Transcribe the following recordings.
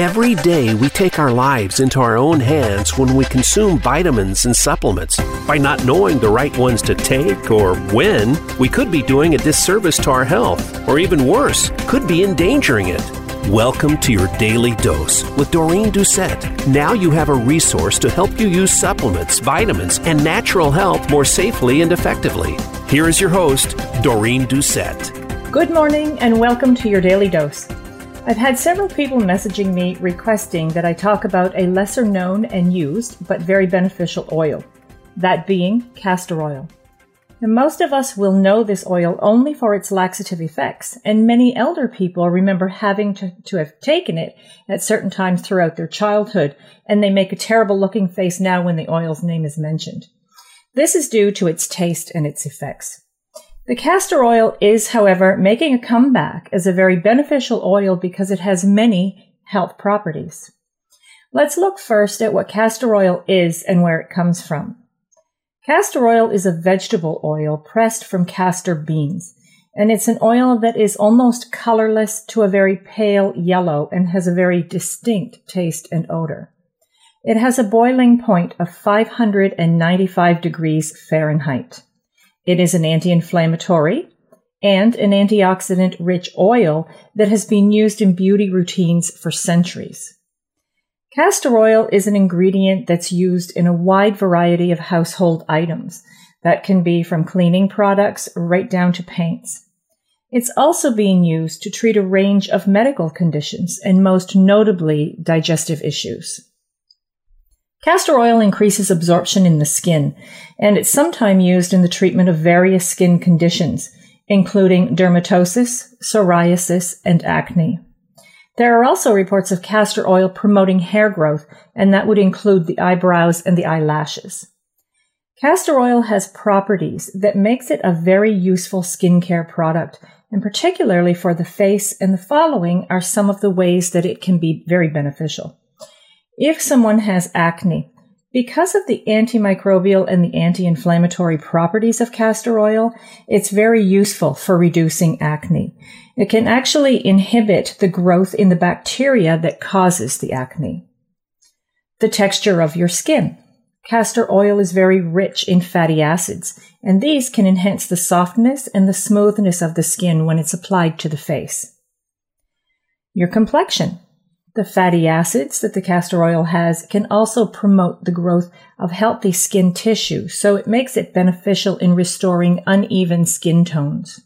Every day we take our lives into our own hands when we consume vitamins and supplements. By not knowing the right ones to take or when, we could be doing a disservice to our health, or even worse, could be endangering it. Welcome to your daily dose with Doreen Doucette. Now you have a resource to help you use supplements, vitamins, and natural health more safely and effectively. Here is your host, Doreen Doucette. Good morning and welcome to your daily dose. I've had several people messaging me requesting that I talk about a lesser known and used but very beneficial oil, that being castor oil. Most of us will know this oil only for its laxative effects, and many elder people remember having to, to have taken it at certain times throughout their childhood, and they make a terrible looking face now when the oil's name is mentioned. This is due to its taste and its effects. The castor oil is, however, making a comeback as a very beneficial oil because it has many health properties. Let's look first at what castor oil is and where it comes from. Castor oil is a vegetable oil pressed from castor beans, and it's an oil that is almost colorless to a very pale yellow and has a very distinct taste and odor. It has a boiling point of 595 degrees Fahrenheit. It is an anti-inflammatory and an antioxidant rich oil that has been used in beauty routines for centuries. Castor oil is an ingredient that's used in a wide variety of household items that can be from cleaning products right down to paints. It's also being used to treat a range of medical conditions and most notably digestive issues. Castor oil increases absorption in the skin, and it's sometimes used in the treatment of various skin conditions, including dermatosis, psoriasis, and acne. There are also reports of castor oil promoting hair growth, and that would include the eyebrows and the eyelashes. Castor oil has properties that makes it a very useful skincare product, and particularly for the face, and the following are some of the ways that it can be very beneficial. If someone has acne, because of the antimicrobial and the anti-inflammatory properties of castor oil, it's very useful for reducing acne. It can actually inhibit the growth in the bacteria that causes the acne. The texture of your skin. Castor oil is very rich in fatty acids, and these can enhance the softness and the smoothness of the skin when it's applied to the face. Your complexion. The fatty acids that the castor oil has can also promote the growth of healthy skin tissue, so it makes it beneficial in restoring uneven skin tones.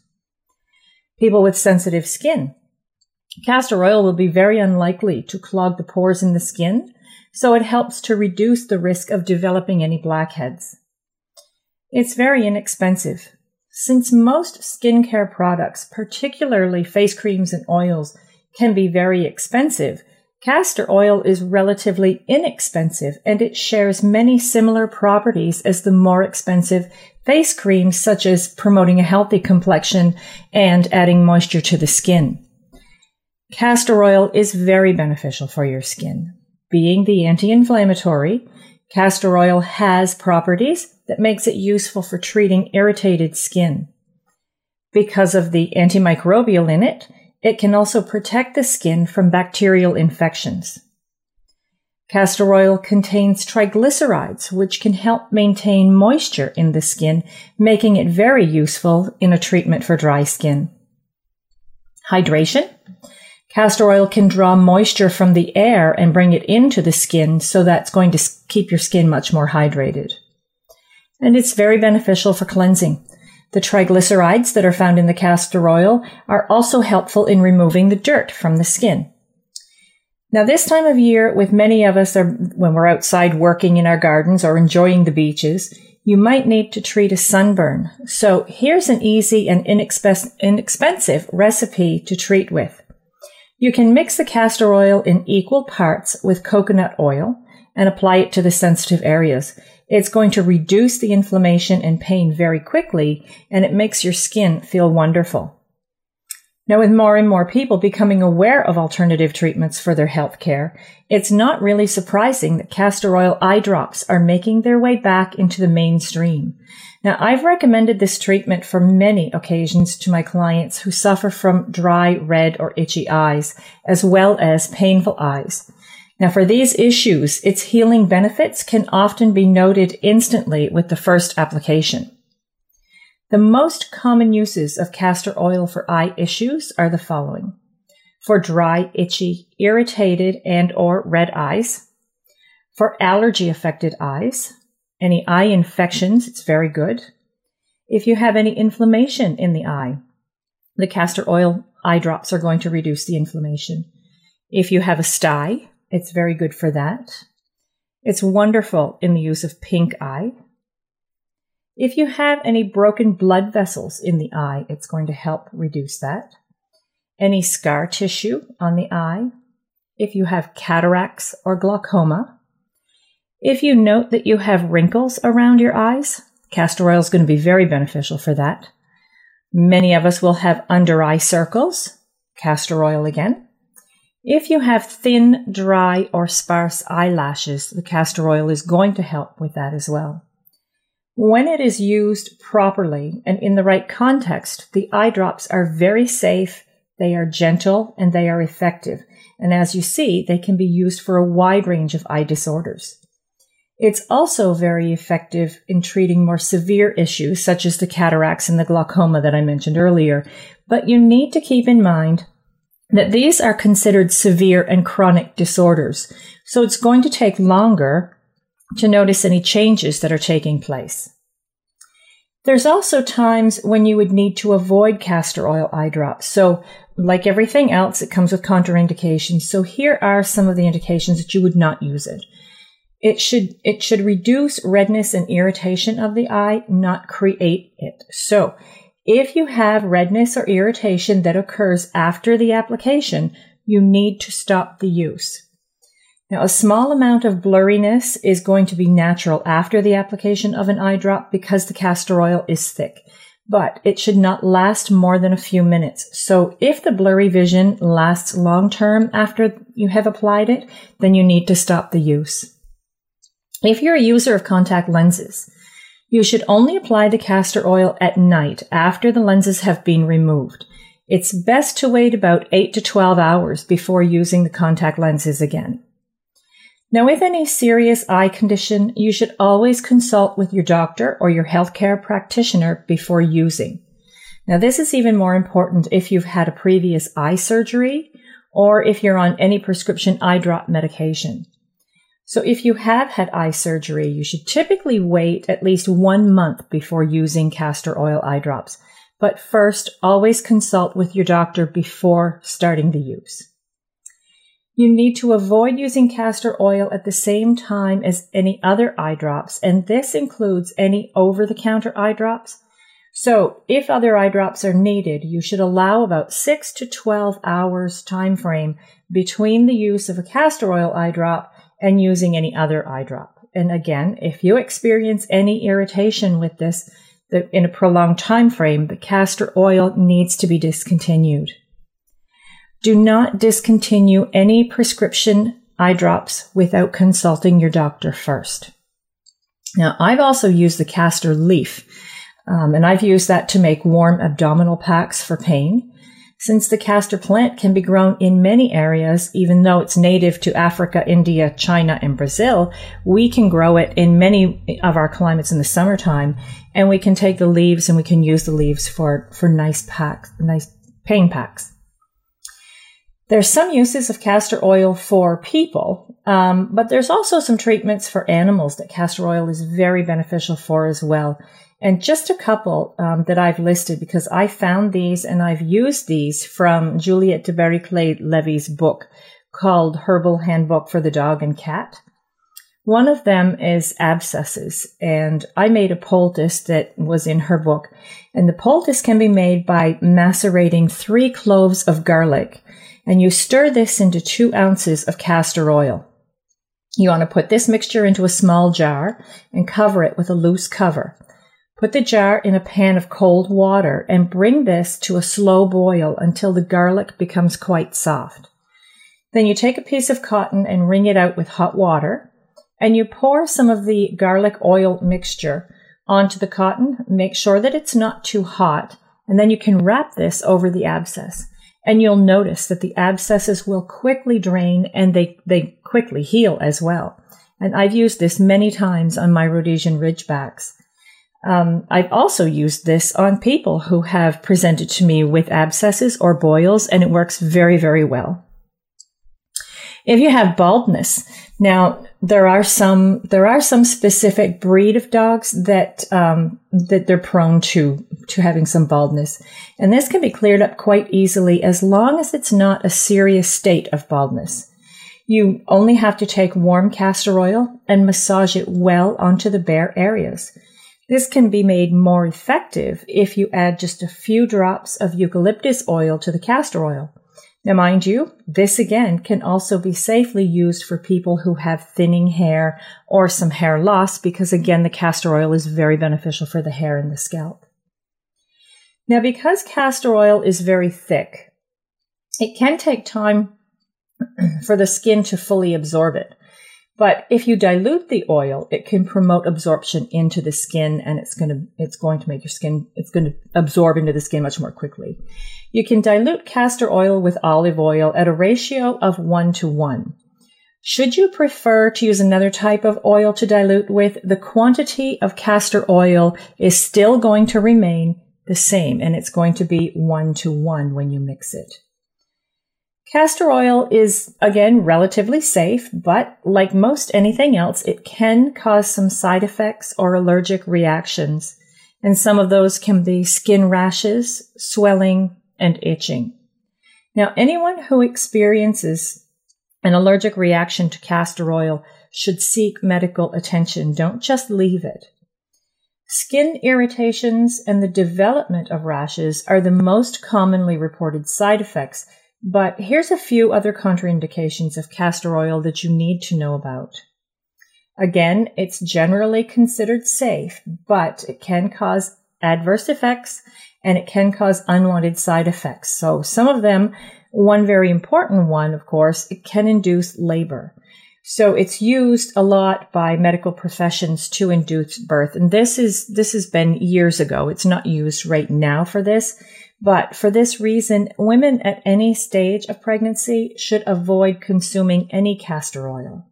People with sensitive skin. Castor oil will be very unlikely to clog the pores in the skin, so it helps to reduce the risk of developing any blackheads. It's very inexpensive. Since most skincare products, particularly face creams and oils, can be very expensive, Castor oil is relatively inexpensive and it shares many similar properties as the more expensive face creams such as promoting a healthy complexion and adding moisture to the skin. Castor oil is very beneficial for your skin. Being the anti-inflammatory, castor oil has properties that makes it useful for treating irritated skin. Because of the antimicrobial in it, it can also protect the skin from bacterial infections. Castor oil contains triglycerides, which can help maintain moisture in the skin, making it very useful in a treatment for dry skin. Hydration. Castor oil can draw moisture from the air and bring it into the skin, so that's going to keep your skin much more hydrated. And it's very beneficial for cleansing. The triglycerides that are found in the castor oil are also helpful in removing the dirt from the skin. Now, this time of year, with many of us are, when we're outside working in our gardens or enjoying the beaches, you might need to treat a sunburn. So here's an easy and inexpensive recipe to treat with. You can mix the castor oil in equal parts with coconut oil and apply it to the sensitive areas. It's going to reduce the inflammation and pain very quickly, and it makes your skin feel wonderful. Now, with more and more people becoming aware of alternative treatments for their health care, it's not really surprising that castor oil eye drops are making their way back into the mainstream. Now, I've recommended this treatment for many occasions to my clients who suffer from dry, red, or itchy eyes, as well as painful eyes. Now, for these issues, its healing benefits can often be noted instantly with the first application. The most common uses of castor oil for eye issues are the following. For dry, itchy, irritated, and or red eyes. For allergy affected eyes. Any eye infections, it's very good. If you have any inflammation in the eye, the castor oil eye drops are going to reduce the inflammation. If you have a sty, it's very good for that. It's wonderful in the use of pink eye. If you have any broken blood vessels in the eye, it's going to help reduce that. Any scar tissue on the eye. If you have cataracts or glaucoma. If you note that you have wrinkles around your eyes, castor oil is going to be very beneficial for that. Many of us will have under eye circles, castor oil again. If you have thin, dry, or sparse eyelashes, the castor oil is going to help with that as well. When it is used properly and in the right context, the eye drops are very safe, they are gentle, and they are effective. And as you see, they can be used for a wide range of eye disorders. It's also very effective in treating more severe issues such as the cataracts and the glaucoma that I mentioned earlier. But you need to keep in mind that these are considered severe and chronic disorders. So it's going to take longer to notice any changes that are taking place. There's also times when you would need to avoid castor oil eye drops. So, like everything else, it comes with contraindications. So here are some of the indications that you would not use it. It should, it should reduce redness and irritation of the eye, not create it. So, if you have redness or irritation that occurs after the application, you need to stop the use. Now, a small amount of blurriness is going to be natural after the application of an eye drop because the castor oil is thick, but it should not last more than a few minutes. So if the blurry vision lasts long term after you have applied it, then you need to stop the use. If you're a user of contact lenses, you should only apply the castor oil at night after the lenses have been removed. It's best to wait about 8 to 12 hours before using the contact lenses again. Now, with any serious eye condition, you should always consult with your doctor or your healthcare practitioner before using. Now, this is even more important if you've had a previous eye surgery or if you're on any prescription eye drop medication. So if you have had eye surgery, you should typically wait at least one month before using castor oil eye drops. But first, always consult with your doctor before starting the use. You need to avoid using castor oil at the same time as any other eye drops, and this includes any over the counter eye drops. So if other eye drops are needed, you should allow about 6 to 12 hours time frame between the use of a castor oil eye drop and using any other eye drop. And again, if you experience any irritation with this in a prolonged time frame, the castor oil needs to be discontinued. Do not discontinue any prescription eye drops without consulting your doctor first. Now, I've also used the castor leaf, um, and I've used that to make warm abdominal packs for pain. Since the castor plant can be grown in many areas, even though it's native to Africa, India, China, and Brazil, we can grow it in many of our climates in the summertime, and we can take the leaves and we can use the leaves for, for nice packs, nice pain packs. There's some uses of castor oil for people, um, but there's also some treatments for animals that castor oil is very beneficial for as well. And just a couple um, that I've listed because I found these and I've used these from Juliette de Baïracli Levy's book called Herbal Handbook for the Dog and Cat. One of them is abscesses, and I made a poultice that was in her book. And the poultice can be made by macerating three cloves of garlic and you stir this into two ounces of castor oil. You want to put this mixture into a small jar and cover it with a loose cover. Put the jar in a pan of cold water and bring this to a slow boil until the garlic becomes quite soft. Then you take a piece of cotton and wring it out with hot water, and you pour some of the garlic oil mixture onto the cotton. Make sure that it's not too hot, and then you can wrap this over the abscess. And you'll notice that the abscesses will quickly drain and they, they quickly heal as well. And I've used this many times on my Rhodesian ridgebacks. Um, I've also used this on people who have presented to me with abscesses or boils, and it works very, very well. If you have baldness, now there are some there are some specific breed of dogs that um, that they're prone to to having some baldness, and this can be cleared up quite easily as long as it's not a serious state of baldness. You only have to take warm castor oil and massage it well onto the bare areas. This can be made more effective if you add just a few drops of eucalyptus oil to the castor oil. Now, mind you, this again can also be safely used for people who have thinning hair or some hair loss because again, the castor oil is very beneficial for the hair and the scalp. Now, because castor oil is very thick, it can take time for the skin to fully absorb it. But if you dilute the oil, it can promote absorption into the skin and it's going to, it's going to make your skin, it's going to absorb into the skin much more quickly. You can dilute castor oil with olive oil at a ratio of one to one. Should you prefer to use another type of oil to dilute with, the quantity of castor oil is still going to remain the same and it's going to be one to one when you mix it. Castor oil is, again, relatively safe, but like most anything else, it can cause some side effects or allergic reactions. And some of those can be skin rashes, swelling, and itching. Now, anyone who experiences an allergic reaction to castor oil should seek medical attention. Don't just leave it. Skin irritations and the development of rashes are the most commonly reported side effects but here's a few other contraindications of castor oil that you need to know about. Again, it's generally considered safe, but it can cause adverse effects and it can cause unwanted side effects. So some of them, one very important one, of course, it can induce labor. So it's used a lot by medical professions to induce birth. And this is, this has been years ago. It's not used right now for this, but for this reason, women at any stage of pregnancy should avoid consuming any castor oil.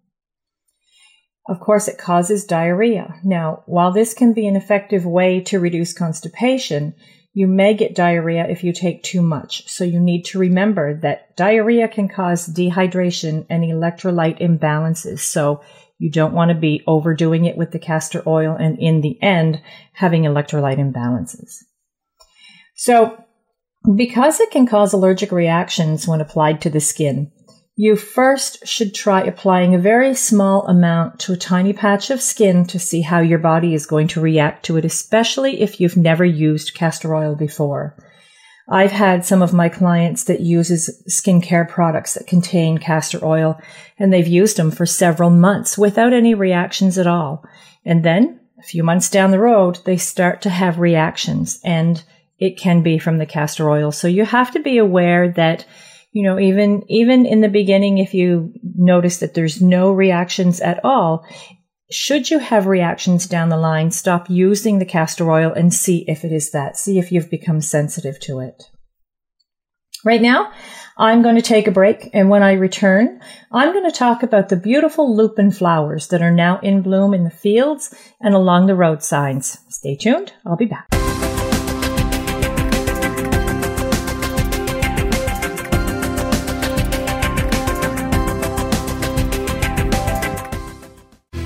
Of course, it causes diarrhea. Now, while this can be an effective way to reduce constipation, you may get diarrhea if you take too much. So you need to remember that diarrhea can cause dehydration and electrolyte imbalances. So you don't want to be overdoing it with the castor oil and in the end having electrolyte imbalances. So because it can cause allergic reactions when applied to the skin, you first should try applying a very small amount to a tiny patch of skin to see how your body is going to react to it, especially if you've never used castor oil before. I've had some of my clients that uses skincare products that contain castor oil and they've used them for several months without any reactions at all. And then a few months down the road, they start to have reactions and it can be from the castor oil. So you have to be aware that, you know, even, even in the beginning, if you notice that there's no reactions at all, should you have reactions down the line, stop using the castor oil and see if it is that. See if you've become sensitive to it. Right now, I'm going to take a break, and when I return, I'm going to talk about the beautiful lupin flowers that are now in bloom in the fields and along the road signs. Stay tuned. I'll be back.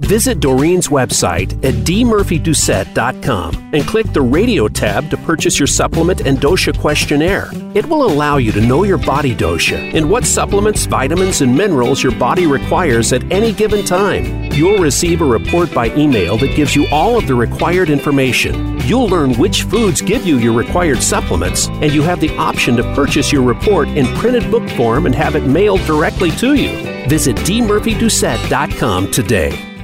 Visit Doreen's website at dmurphydoucette.com and click the radio tab to purchase your supplement and dosha questionnaire. It will allow you to know your body dosha and what supplements, vitamins, and minerals your body requires at any given time. You'll receive a report by email that gives you all of the required information. You'll learn which foods give you your required supplements, and you have the option to purchase your report in printed book form and have it mailed directly to you. Visit dmurphydoucette.com today.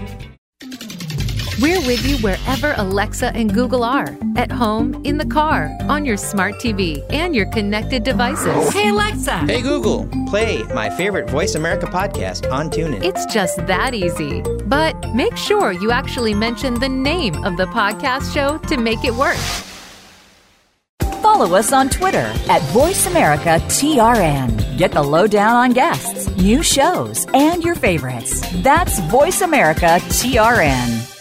We're with you wherever Alexa and Google are at home, in the car, on your smart TV, and your connected devices. Hey, Alexa. Hey, Google. Play my favorite Voice America podcast on TuneIn. It's just that easy. But make sure you actually mention the name of the podcast show to make it work. Follow us on Twitter at VoiceAmericaTRN. Get the lowdown on guests, new shows, and your favorites. That's VoiceAmericaTRN.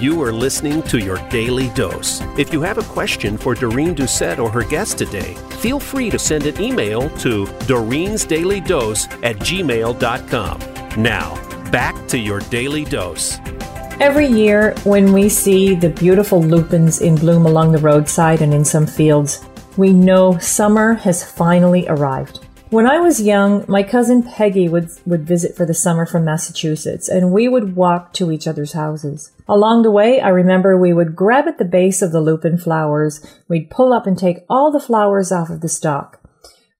You are listening to your daily dose. If you have a question for Doreen Doucette or her guest today, feel free to send an email to Doreen's Daily Dose at gmail.com. Now, back to your daily dose. Every year, when we see the beautiful lupins in bloom along the roadside and in some fields, we know summer has finally arrived. When I was young, my cousin Peggy would, would visit for the summer from Massachusetts, and we would walk to each other's houses. Along the way, I remember we would grab at the base of the lupin flowers, we'd pull up and take all the flowers off of the stalk.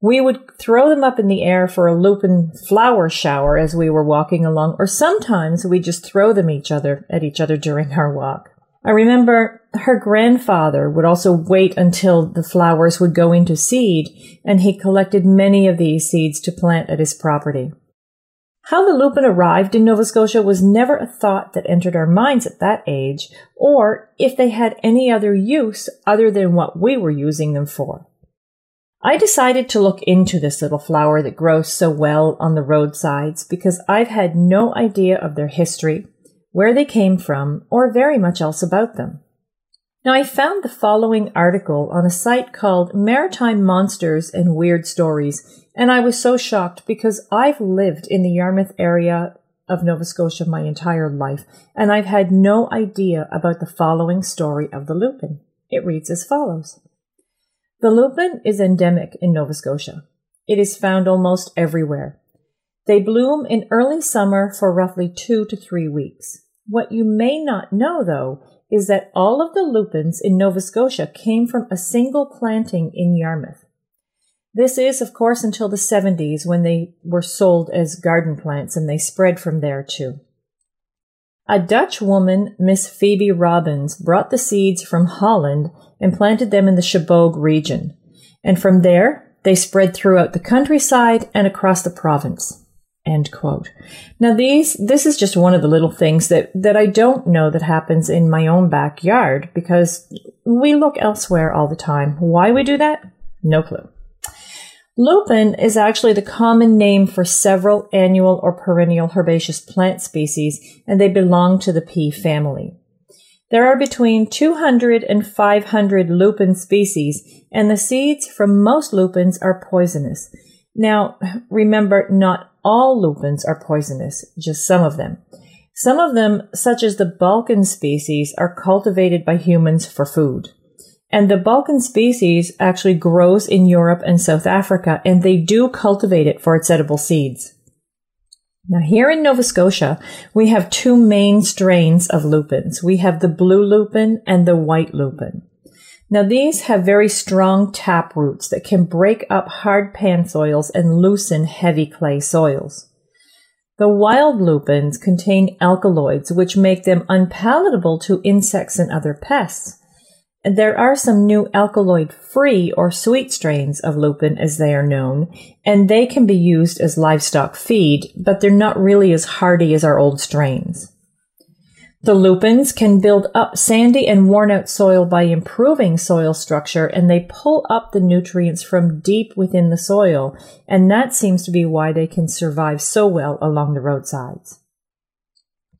We would throw them up in the air for a lupin flower shower as we were walking along, or sometimes we just throw them each other at each other during our walk. I remember her grandfather would also wait until the flowers would go into seed, and he collected many of these seeds to plant at his property. How the lupin arrived in Nova Scotia was never a thought that entered our minds at that age, or if they had any other use other than what we were using them for. I decided to look into this little flower that grows so well on the roadsides because I've had no idea of their history, where they came from, or very much else about them. Now, I found the following article on a site called Maritime Monsters and Weird Stories, and I was so shocked because I've lived in the Yarmouth area of Nova Scotia my entire life, and I've had no idea about the following story of the lupin. It reads as follows. The lupin is endemic in Nova Scotia. It is found almost everywhere. They bloom in early summer for roughly two to three weeks. What you may not know, though, is that all of the lupins in Nova Scotia came from a single planting in Yarmouth. This is, of course, until the 70s when they were sold as garden plants and they spread from there too. A Dutch woman, Miss Phoebe Robbins, brought the seeds from Holland and planted them in the Chebogue region. And from there, they spread throughout the countryside and across the province. End quote. Now these, this is just one of the little things that, that I don't know that happens in my own backyard because we look elsewhere all the time. Why we do that? No clue. Lupin is actually the common name for several annual or perennial herbaceous plant species, and they belong to the pea family. There are between 200 and 500 lupin species, and the seeds from most lupins are poisonous. Now, remember, not all lupins are poisonous, just some of them. Some of them, such as the Balkan species, are cultivated by humans for food. And the Balkan species actually grows in Europe and South Africa, and they do cultivate it for its edible seeds. Now, here in Nova Scotia, we have two main strains of lupins. We have the blue lupin and the white lupin. Now, these have very strong tap roots that can break up hard pan soils and loosen heavy clay soils. The wild lupins contain alkaloids, which make them unpalatable to insects and other pests. There are some new alkaloid free or sweet strains of lupin as they are known, and they can be used as livestock feed, but they're not really as hardy as our old strains. The lupins can build up sandy and worn out soil by improving soil structure and they pull up the nutrients from deep within the soil, and that seems to be why they can survive so well along the roadsides.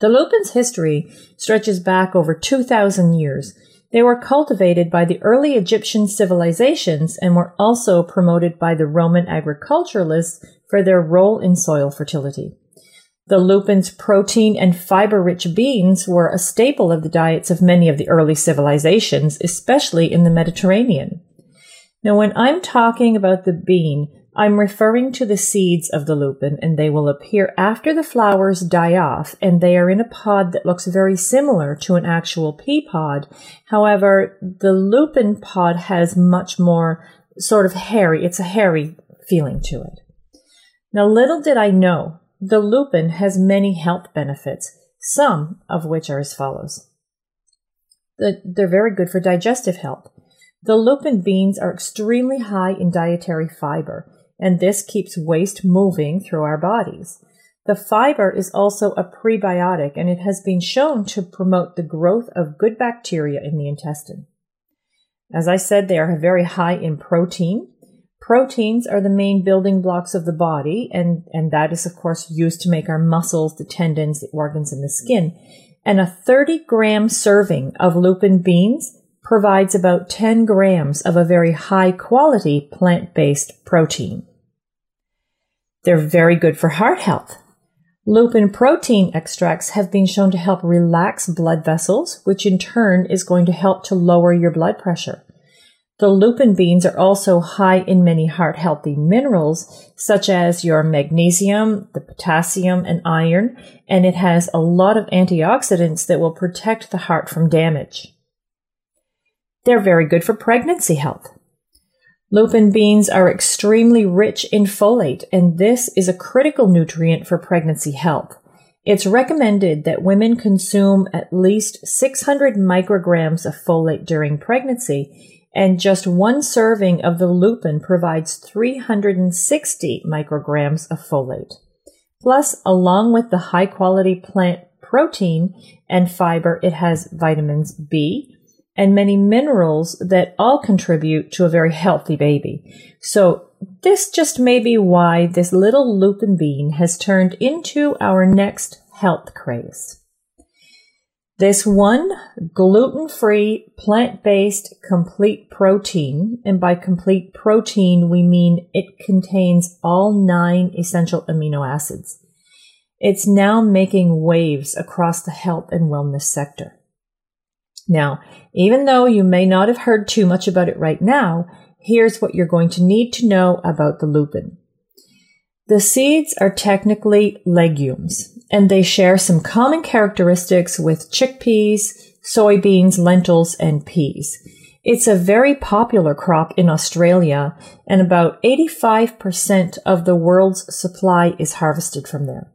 The lupin's history stretches back over 2,000 years They were cultivated by the early Egyptian civilizations and were also promoted by the Roman agriculturalists for their role in soil fertility. The lupin's protein and fiber rich beans were a staple of the diets of many of the early civilizations, especially in the Mediterranean. Now, when I'm talking about the bean, I'm referring to the seeds of the lupin and they will appear after the flowers die off and they are in a pod that looks very similar to an actual pea pod. However, the lupin pod has much more sort of hairy, it's a hairy feeling to it. Now, little did I know, the lupin has many health benefits, some of which are as follows. They're very good for digestive health. The lupin beans are extremely high in dietary fiber and this keeps waste moving through our bodies. The fiber is also a prebiotic and it has been shown to promote the growth of good bacteria in the intestine. As I said, they are very high in protein. Proteins are the main building blocks of the body, and, and that is, of course, used to make our muscles, the tendons, the organs, and the skin. And a 30 gram serving of lupin beans provides about 10 grams of a very high quality plant based protein. They're very good for heart health. Lupin protein extracts have been shown to help relax blood vessels, which in turn is going to help to lower your blood pressure. The lupin beans are also high in many heart healthy minerals, such as your magnesium, the potassium, and iron, and it has a lot of antioxidants that will protect the heart from damage. They're very good for pregnancy health. Lupin beans are extremely rich in folate, and this is a critical nutrient for pregnancy health. It's recommended that women consume at least 600 micrograms of folate during pregnancy, and just one serving of the lupin provides 360 micrograms of folate. Plus, along with the high quality plant protein and fiber, it has vitamins B, and many minerals that all contribute to a very healthy baby. So this just may be why this little lupin bean has turned into our next health craze. This one gluten free, plant based, complete protein, and by complete protein, we mean it contains all nine essential amino acids. It's now making waves across the health and wellness sector. Now, even though you may not have heard too much about it right now, here's what you're going to need to know about the lupin. The seeds are technically legumes, and they share some common characteristics with chickpeas, soybeans, lentils, and peas. It's a very popular crop in Australia, and about 85% of the world's supply is harvested from there.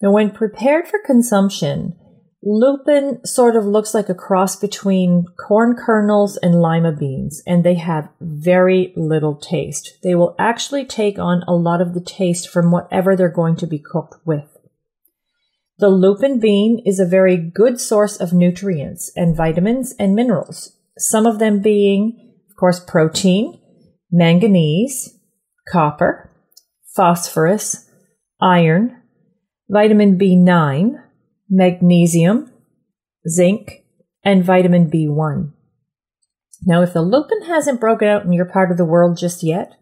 Now, when prepared for consumption, Lupin sort of looks like a cross between corn kernels and lima beans, and they have very little taste. They will actually take on a lot of the taste from whatever they're going to be cooked with. The lupin bean is a very good source of nutrients and vitamins and minerals, some of them being, of course, protein, manganese, copper, phosphorus, iron, vitamin B9, magnesium, zinc, and vitamin B1. Now, if the lupin hasn't broken out in your part of the world just yet,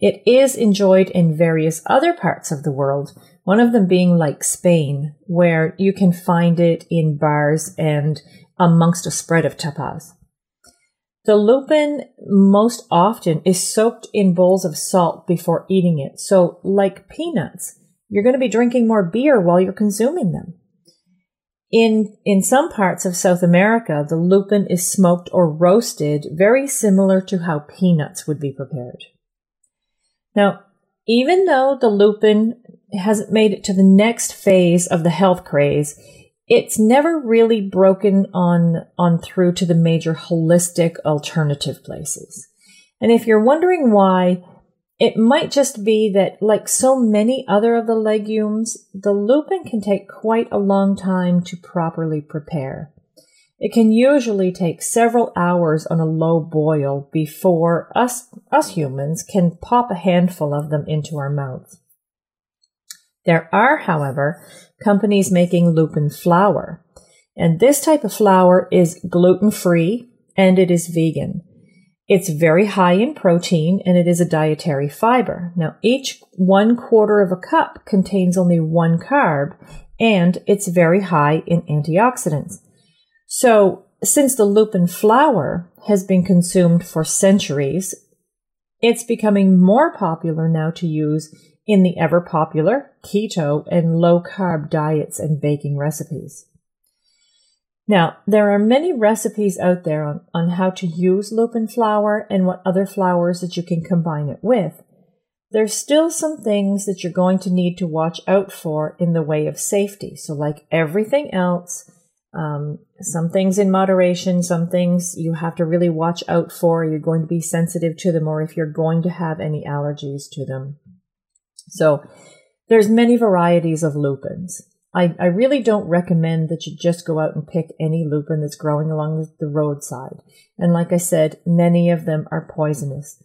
it is enjoyed in various other parts of the world, one of them being like Spain, where you can find it in bars and amongst a spread of tapas. The lupin most often is soaked in bowls of salt before eating it. So, like peanuts, you're going to be drinking more beer while you're consuming them. In, in some parts of South America, the lupin is smoked or roasted very similar to how peanuts would be prepared. Now, even though the lupin hasn't made it to the next phase of the health craze, it's never really broken on, on through to the major holistic alternative places. And if you're wondering why, it might just be that, like so many other of the legumes, the lupin can take quite a long time to properly prepare. It can usually take several hours on a low boil before us, us humans can pop a handful of them into our mouth. There are, however, companies making lupin flour. And this type of flour is gluten free and it is vegan. It's very high in protein and it is a dietary fiber. Now, each one quarter of a cup contains only one carb and it's very high in antioxidants. So, since the lupin flour has been consumed for centuries, it's becoming more popular now to use in the ever popular keto and low carb diets and baking recipes. Now, there are many recipes out there on, on how to use lupin flour and what other flours that you can combine it with. There's still some things that you're going to need to watch out for in the way of safety. So, like everything else, um, some things in moderation, some things you have to really watch out for. You're going to be sensitive to them, or if you're going to have any allergies to them. So, there's many varieties of lupins. I, I really don't recommend that you just go out and pick any lupin that's growing along the roadside. And like I said, many of them are poisonous.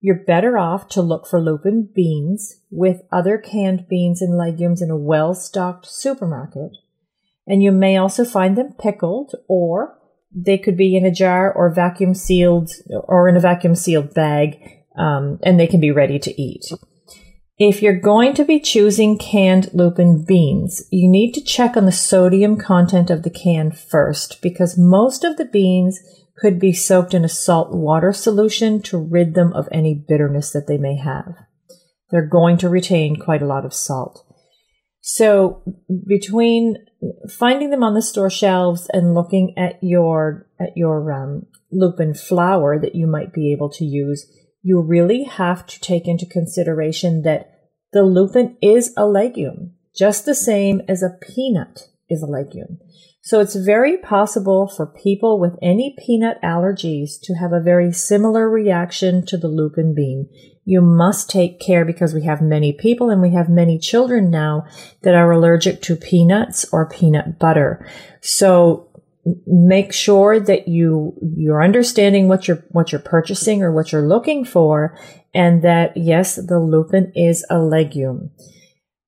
You're better off to look for lupin beans with other canned beans and legumes in a well stocked supermarket. And you may also find them pickled or they could be in a jar or vacuum sealed or in a vacuum sealed bag, um, and they can be ready to eat. If you're going to be choosing canned lupin beans, you need to check on the sodium content of the can first because most of the beans could be soaked in a salt water solution to rid them of any bitterness that they may have. They're going to retain quite a lot of salt. So between finding them on the store shelves and looking at your at your um, lupin flour that you might be able to use, you really have to take into consideration that the lupin is a legume, just the same as a peanut is a legume. So it's very possible for people with any peanut allergies to have a very similar reaction to the lupin bean. You must take care because we have many people and we have many children now that are allergic to peanuts or peanut butter. So make sure that you you're understanding what you're what you're purchasing or what you're looking for and that yes the lupin is a legume.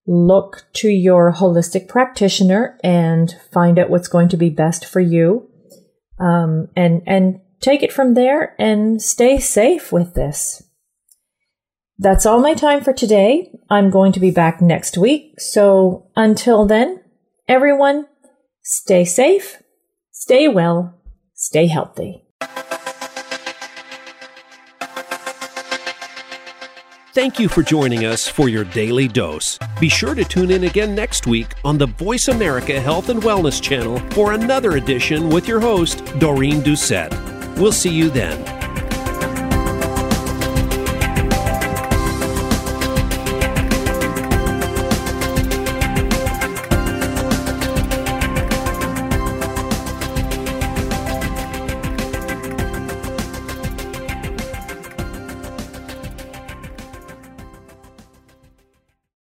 Look to your holistic practitioner and find out what's going to be best for you. Um, and and take it from there and stay safe with this. That's all my time for today. I'm going to be back next week. So until then everyone stay safe Stay well, stay healthy. Thank you for joining us for your daily dose. Be sure to tune in again next week on the Voice America Health and Wellness channel for another edition with your host, Doreen Doucette. We'll see you then.